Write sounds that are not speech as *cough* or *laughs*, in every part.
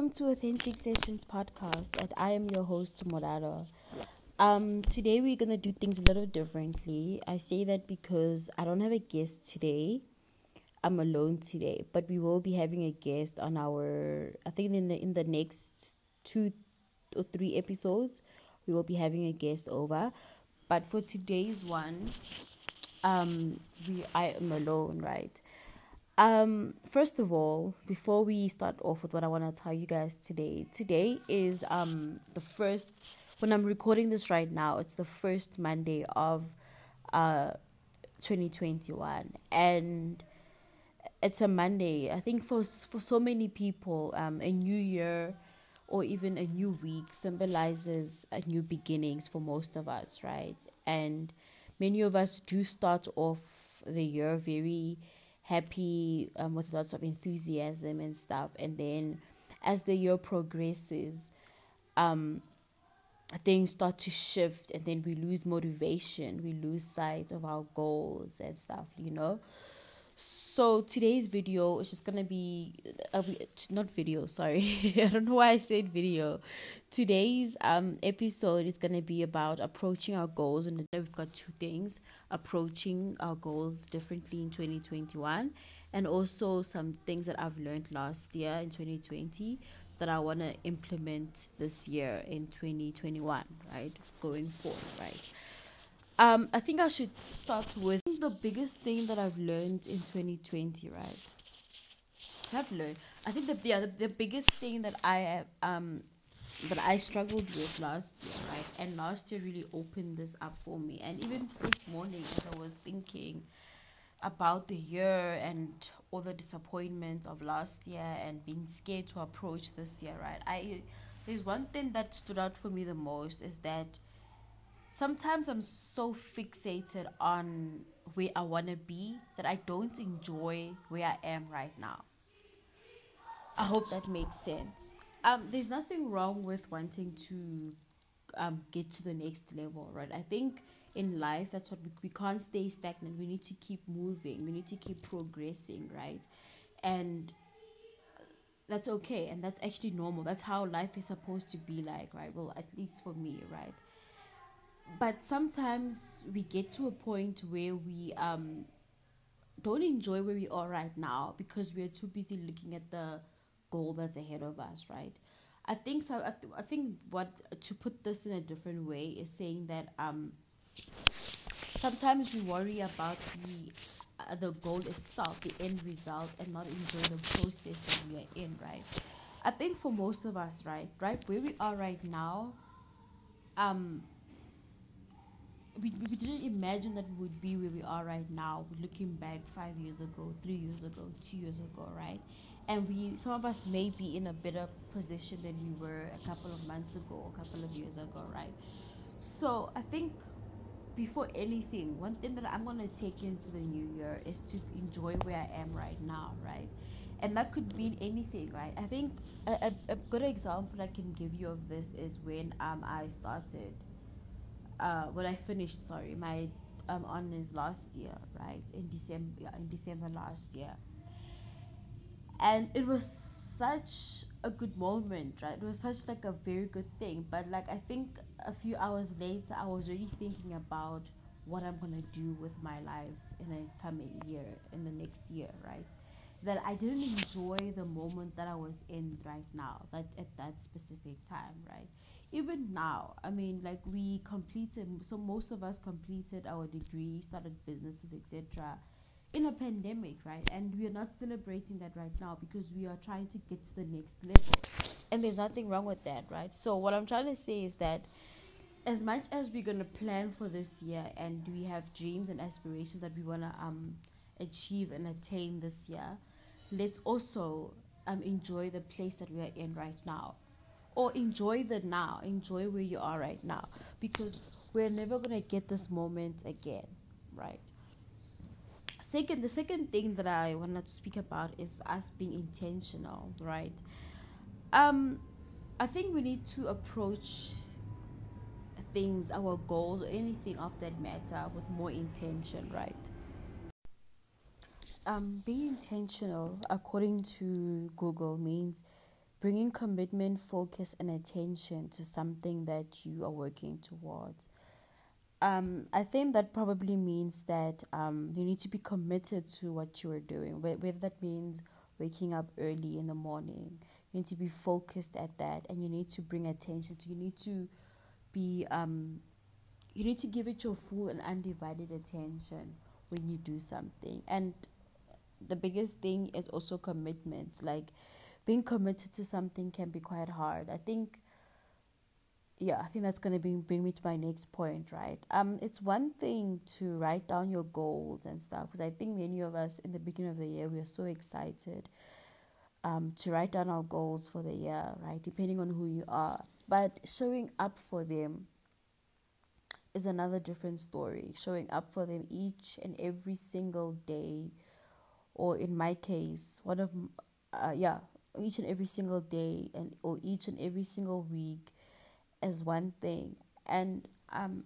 welcome to Authentic Sessions podcast, and I am your host Morado. Um, today we're gonna do things a little differently. I say that because I don't have a guest today. I'm alone today, but we will be having a guest on our. I think in the in the next two or three episodes, we will be having a guest over. But for today's one, um, we I am alone, right? Um, first of all, before we start off with what I want to tell you guys today, today is um the first when I'm recording this right now, it's the first Monday of uh 2021 and it's a Monday. I think for for so many people, um a new year or even a new week symbolizes a new beginnings for most of us, right? And many of us do start off the year very happy um, with lots of enthusiasm and stuff. And then as the year progresses um, things start to shift and then we lose motivation we lose sight of our goals and stuff you know so today's video is just gonna be uh, not video sorry. *laughs* I don't know why i said video. Today's um episode is gonna be about approaching our goals and we've got two things. Approaching our goals differently in 2021 and also some things that i've learned last year in 2020 that i want to implement this year in 2021 right going forward right. Um, I think I should start with the biggest thing that I've learned in 2020, right? I've learned. I think the yeah, the, the biggest thing that I um that I struggled with last year, right? And last year really opened this up for me. And even this morning, as I was thinking about the year and all the disappointments of last year and being scared to approach this year, right? I there's one thing that stood out for me the most is that sometimes I'm so fixated on where I want to be that I don't enjoy where I am right now. I hope that makes sense. Um, there's nothing wrong with wanting to um, get to the next level, right? I think in life that's what we, we can't stay stagnant. We need to keep moving. We need to keep progressing, right? And that's okay, and that's actually normal. That's how life is supposed to be like, right? Well, at least for me, right? But sometimes we get to a point where we um don't enjoy where we are right now because we're too busy looking at the goal that's ahead of us right? I think so i, th- I think what to put this in a different way is saying that um sometimes we worry about the uh, the goal itself the end result and not enjoy the process that we are in right? I think for most of us right right where we are right now um we, we didn't imagine that we would be where we are right now looking back five years ago three years ago two years ago right? And we some of us may be in a better position than we were a couple of months ago a couple of years ago right? So i think before anything one thing that i'm going to take into the new year is to enjoy where i am right now right? And that could mean anything right? I think a, a, a good example i can give you of this is when um i started uh, when I finished, sorry, my um, honors last year, right? In December, yeah, in December last year. And it was such a good moment, right? It was such like a very good thing. But like I think a few hours later, I was really thinking about what I'm gonna do with my life in the coming year, in the next year, right? That I didn't enjoy the moment that I was in right now, that at that specific time, right? Even now i mean like we completed so most of us completed our degree started businesses etc in a pandemic right? And we are not celebrating that right now because we are trying to get to the next level. And there's nothing wrong with that right? So what i'm trying to say is that as much as we're going to plan for this year and we have dreams and aspirations that we want to um achieve and attain this year let's also um enjoy the place that we are in right now or enjoy the now. Enjoy where you are right now. Because we're never going to get this moment again right? Second the second thing that i wanted to speak about is us being intentional right? Um i think we need to approach things our goals or anything of that matter with more intention right? Um being intentional according to google means bringing commitment, focus, and attention to something that you are working towards. Um, I think that probably means that um, you need to be committed to what you are doing, whether that means waking up early in the morning. You need to be focused at that, and you need to bring attention to. You need to be um, you need to give it your full and undivided attention when you do something. And the biggest thing is also commitment. Like being committed to something can be quite hard. I think yeah, I think that's gonna bring bring me to my next point, right? Um, it's one thing to write down your goals and stuff because I think many of us in the beginning of the year we are so excited, um, to write down our goals for the year, right? Depending on who you are, but showing up for them is another different story. Showing up for them each and every single day, or in my case, one of, uh, yeah, each and every single day, and or each and every single week, is one thing. And um,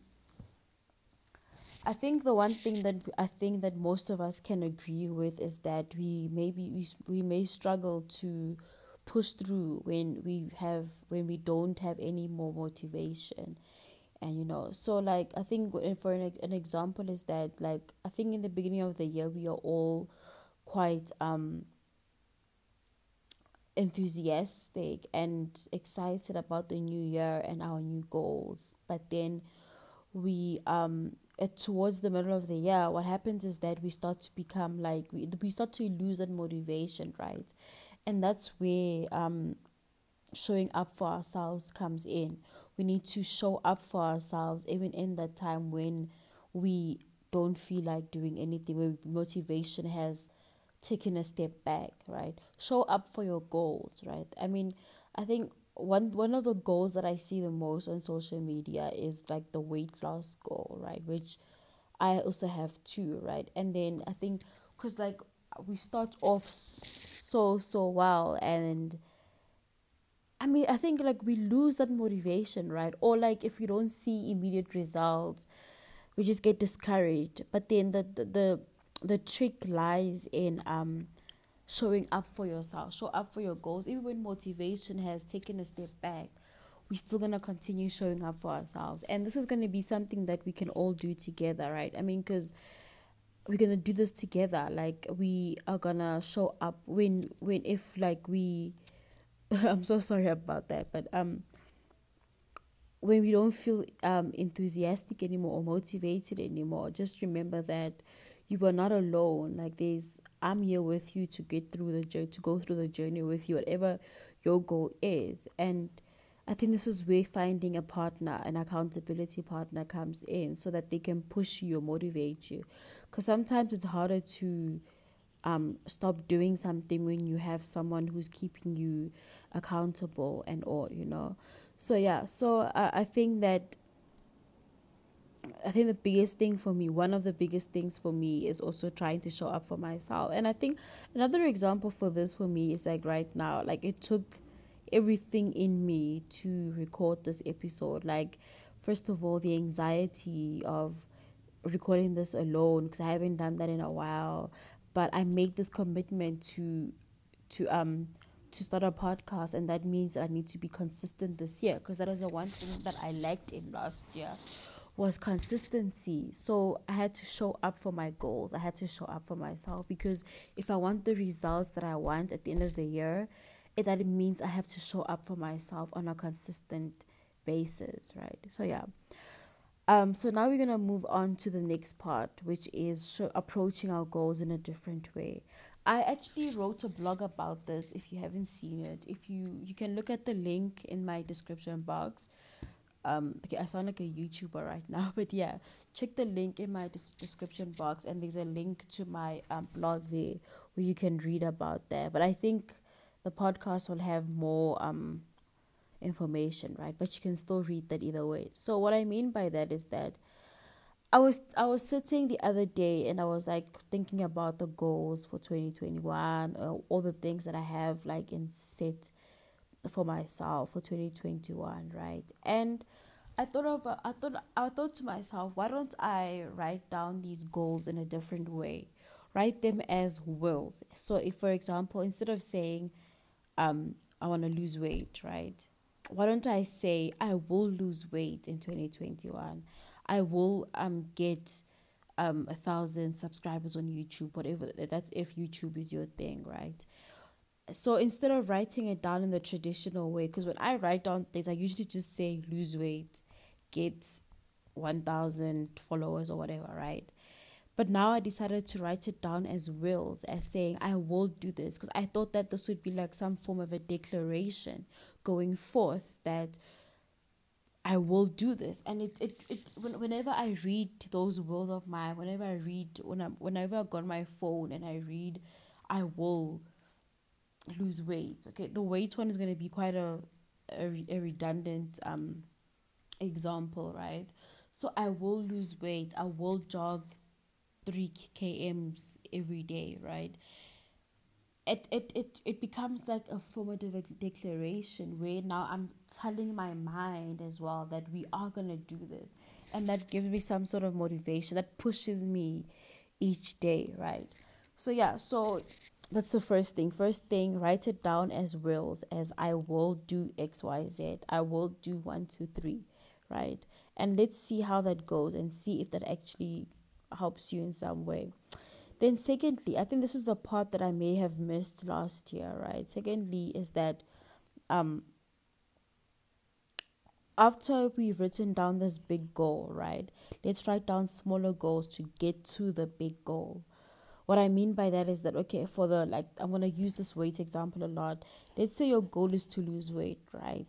I think the one thing that I think that most of us can agree with is that we maybe we we may struggle to push through when we have when we don't have any more motivation and you know so like i think for an, an example is that like i think in the beginning of the year we are all quite um enthusiastic and excited about the new year and our new goals. But then we um towards the middle of the year what happens is that we start to become like we, we start to lose that motivation right? And that's where um showing up for ourselves comes in. We need to show up for ourselves even in that time when we don't feel like doing anything where motivation has taken a step back right show up for your goals right i mean i think one one of the goals that i see the most on social media is like the weight loss goal right which i also have too right and then i think because like we start off so so well and I mean, I think like we lose that motivation, right? Or like if we don't see immediate results, we just get discouraged. But then the the the, the trick lies in um showing up for yourself, show up for your goals. Even when motivation has taken a step back, we're still gonna continue showing up for ourselves. And this is gonna be something that we can all do together, right? I mean, because we're gonna do this together. Like we are gonna show up when when if like we *laughs* I'm so sorry about that, but um, when we don't feel um enthusiastic anymore or motivated anymore, just remember that you are not alone. Like there's, I'm here with you to get through the journey, to go through the journey with you, whatever your goal is. And I think this is where finding a partner, an accountability partner, comes in, so that they can push you or motivate you. Because sometimes it's harder to um, stop doing something when you have someone who's keeping you accountable and all you know so yeah so i think that i think the biggest thing for me one of the biggest things for me is also trying to show up for myself. And i think another example for this for me is like right now like it took everything in me to record this episode. Like first of all the anxiety of recording this alone because i haven't done that in a while. But I made this commitment to to um to start a podcast and that means that I need to be consistent this year because that was the one thing that I lacked in last year was consistency. So I had to show up for my goals. I had to show up for myself because if I want the results that I want at the end of the year, it that means I have to show up for myself on a consistent basis, right? So yeah. Um, so now we're gonna move on to the next part, which is sh- approaching our goals in a different way. I actually wrote a blog about this. If you haven't seen it, if you you can look at the link in my description box. Um, okay, I sound like a YouTuber right now, *laughs* but yeah, check the link in my des- description box, and there's a link to my um, blog there where you can read about that. But I think the podcast will have more um information, right? But you can still read that either way. So what I mean by that is that I was I was sitting the other day and I was like thinking about the goals for 2021, uh, all the things that I have like in set for myself for 2021, right? And I thought of I thought I thought to myself, why don't I write down these goals in a different way? Write them as wills. So if for example, instead of saying um I want to lose weight, right? Why don't I say I will lose weight in 2021? I will um get um a thousand subscribers on YouTube, whatever that's if YouTube is your thing, right? So instead of writing it down in the traditional way, because when I write down things, I usually just say lose weight, get 1000 followers or whatever, right? But now I decided to write it down as wills, as saying I will do this, because I thought that this would be like some form of a declaration going forth that I will do this. And it, it, it whenever I read those wills of mine, whenever I read, when I, whenever I go on my phone and I read, I will lose weight. Okay, the weight one is going to be quite a, a, a redundant um example, right? So I will lose weight. I will jog three kms every day, right? It, it, it, it becomes like a formative declaration where now I'm telling my mind as well that we are going to do this. And that gives me some sort of motivation that pushes me each day, right? So, yeah, so that's the first thing. First thing, write it down as wills, as I will do X, Y, Z. I will do one, two, three, right? And let's see how that goes and see if that actually helps you in some way. Then, secondly, I think this is the part that I may have missed last year, right? Secondly, is that um, after we've written down this big goal, right, let's write down smaller goals to get to the big goal. What I mean by that is that, okay, for the like, I'm to use this weight example a lot. Let's say your goal is to lose weight, right?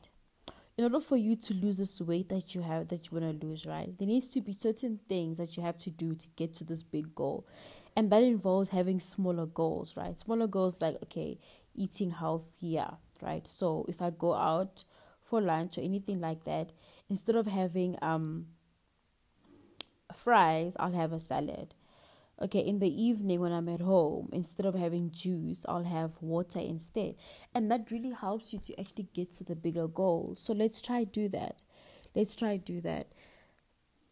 in order for you to lose this weight that you have that you want to lose, right? There needs to be certain things that you have to do to get to this big goal. And that involves having smaller goals, right? Smaller goals like okay, eating healthier, right? So if I go out for lunch or anything like that, instead of having um fries, I'll have a salad okay in the evening when i'm at home instead of having juice i'll have water instead. And that really helps you to actually get to the bigger goal. So let's try do that. Let's try do that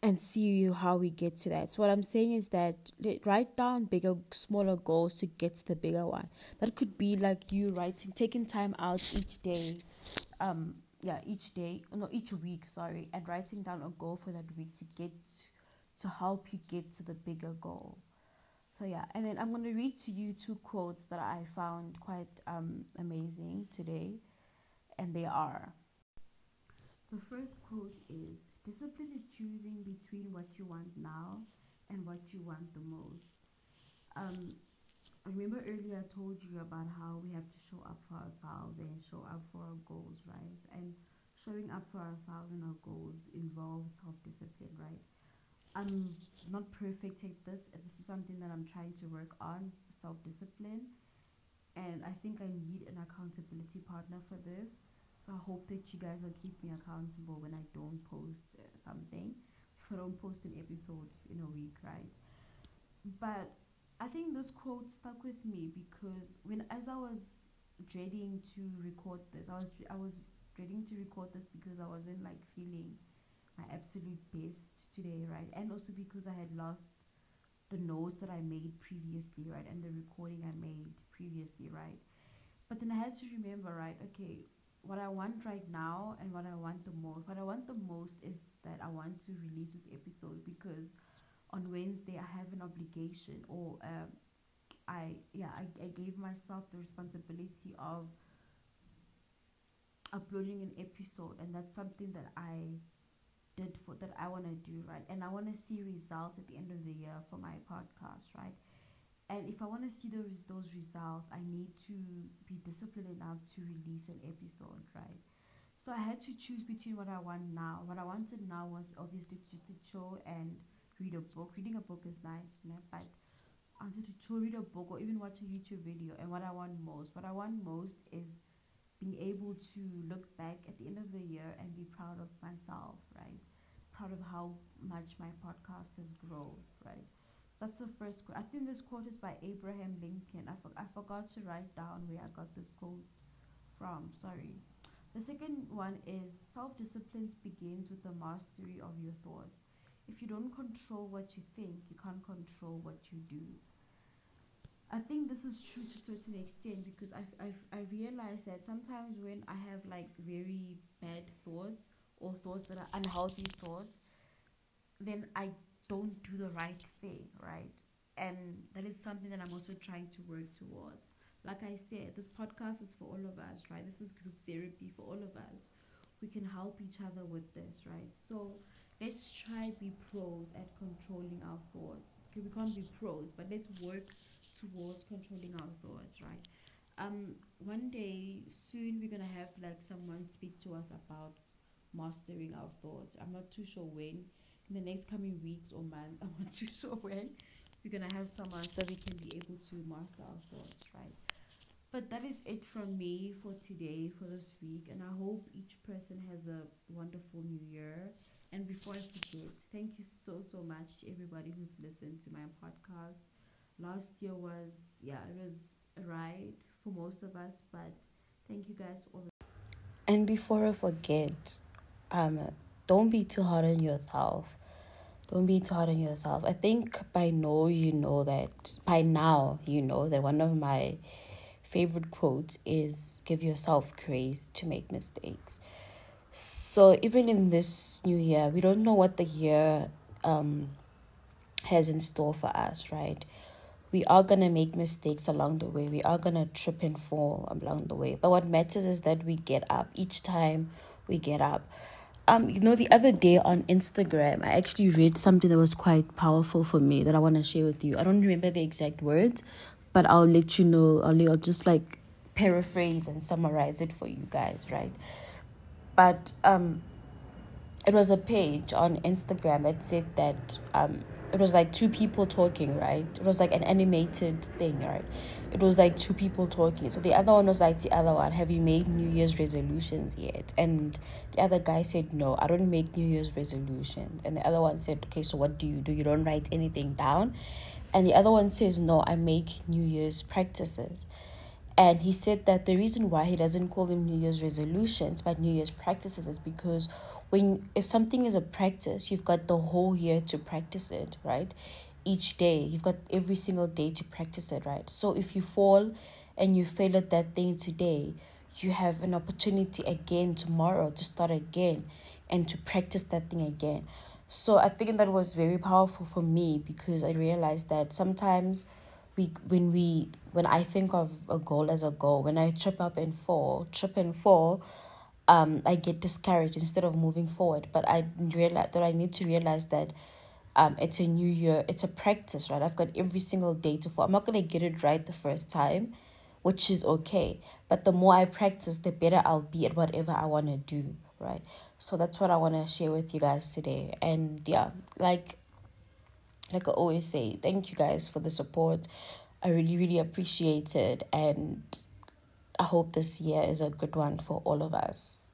and see how we get to that. So what i'm saying is that write down bigger smaller goals to get to the bigger one. That could be like you writing taking time out each day um yeah each day no each week sorry and writing down a goal for that week to get to help you get to the bigger goal so yeah, and then I'm going to read to you two quotes that I found quite um, amazing today, and they are. The first quote is Discipline is choosing between what you want now and what you want the most. Um, I remember earlier I told you about how we have to show up for ourselves and show up for our goals, right? And showing up for ourselves and our goals involves self discipline, right? I'm not perfect at this. This is something that I'm trying to work on self discipline. And I think I need an accountability partner for this. So I hope that you guys will keep me accountable when I don't post uh, something. If I don't post an episode in a week, right? But I think this quote stuck with me because when as I was dreading to record this, I was I was dreading to record this because I wasn't like feeling my absolute best today, right? And also because I had lost the notes that I made previously, right? And the recording I made previously, right? But then I had to remember, right? Okay, what I want right now and what I want the most. What I want the most is that I want to release this episode because on Wednesday I have an obligation or um, I yeah I, I gave myself the responsibility of uploading an episode and that's something that I did for that I want to do right? And I want to see results at the end of the year for my podcast right? And if I want to see those those results I need to be disciplined enough to release an episode right? So I had to choose between what I want now. What I wanted now was obviously just to chill and read a book. Reading a book is nice you know, but I wanted to chill read a book or even watch a YouTube video. And what I want most what I want most is being able to look back at the end of the year and be proud of myself, right? Proud of how much my podcast has grown, right? That's the first quote. I think this quote is by Abraham Lincoln. I, for- I forgot to write down where I got this quote from. Sorry. The second one is self discipline begins with the mastery of your thoughts. If you don't control what you think, you can't control what you do. I think this is true to a certain extent because I've, I've I realized that sometimes when I have like very bad thoughts or thoughts that are unhealthy thoughts, then I don't do the right thing, right? And that is something that I'm also trying to work towards. Like I said, this podcast is for all of us, right? This is group therapy for all of us. We can help each other with this, right? So let's try be pros at controlling our thoughts. Okay, we can't be pros, but let's work towards controlling our thoughts, right? Um, one day soon we're gonna have like someone speak to us about mastering our thoughts. I'm not too sure when. In the next coming weeks or months, *laughs* I'm not too sure when we're gonna have someone so we can be able to master our thoughts, right? But that is it from me for today, for this week, and I hope each person has a wonderful new year. And before I forget, thank you so so much to everybody who's listened to my podcast last year was yeah it was a ride for most of us but thank you guys all and before i forget um don't be too hard on yourself. Don't be too hard on yourself. I think by now you know that by now you know that one of my favorite quotes is give yourself grace to make mistakes. So even in this new year we don't know what the year um has in store for us right we are going to make mistakes along the way. We are going to trip and fall along the way. But what matters is that we get up each time we get up. Um, you know, the other day on Instagram, I actually read something that was quite powerful for me that I want to share with you. I don't remember the exact words, but I'll let you know. I'll, I'll just like paraphrase and summarize it for you guys, right? But um, it was a page on Instagram that said that um, it was like two people talking, right? It was like an animated thing, right? It was like two people talking. So the other one was like the other one, have you made New Year's resolutions yet? And the other guy said, no, I don't make New Year's resolutions. And the other one said, okay, so what do you do? You don't write anything down. And the other one says, no, I make New Year's practices. And he said that the reason why he doesn't call them New Year's resolutions but New Year's practices is because when if something is a practice, you've got the whole year to practice it, right? Each day, you've got every single day to practice it, right? So if you fall and you fail at that thing today, you have an opportunity again tomorrow to start again and to practice that thing again. So I think that was very powerful for me because I realized that sometimes we when we when I think of a goal as a goal, when I trip up and fall, trip and fall, um, I get discouraged instead of moving forward. But I realize that I need to realize that um, it's a new year, it's a practice, right? I've got every single day to fall. I'm not gonna get it right the first time, which is okay. But the more I practice, the better I'll be at whatever I wanna do, right? So that's what I wanna share with you guys today. And yeah, like like I always say, thank you guys for the support. I really, really appreciate it and I hope this year is a good one for all of us.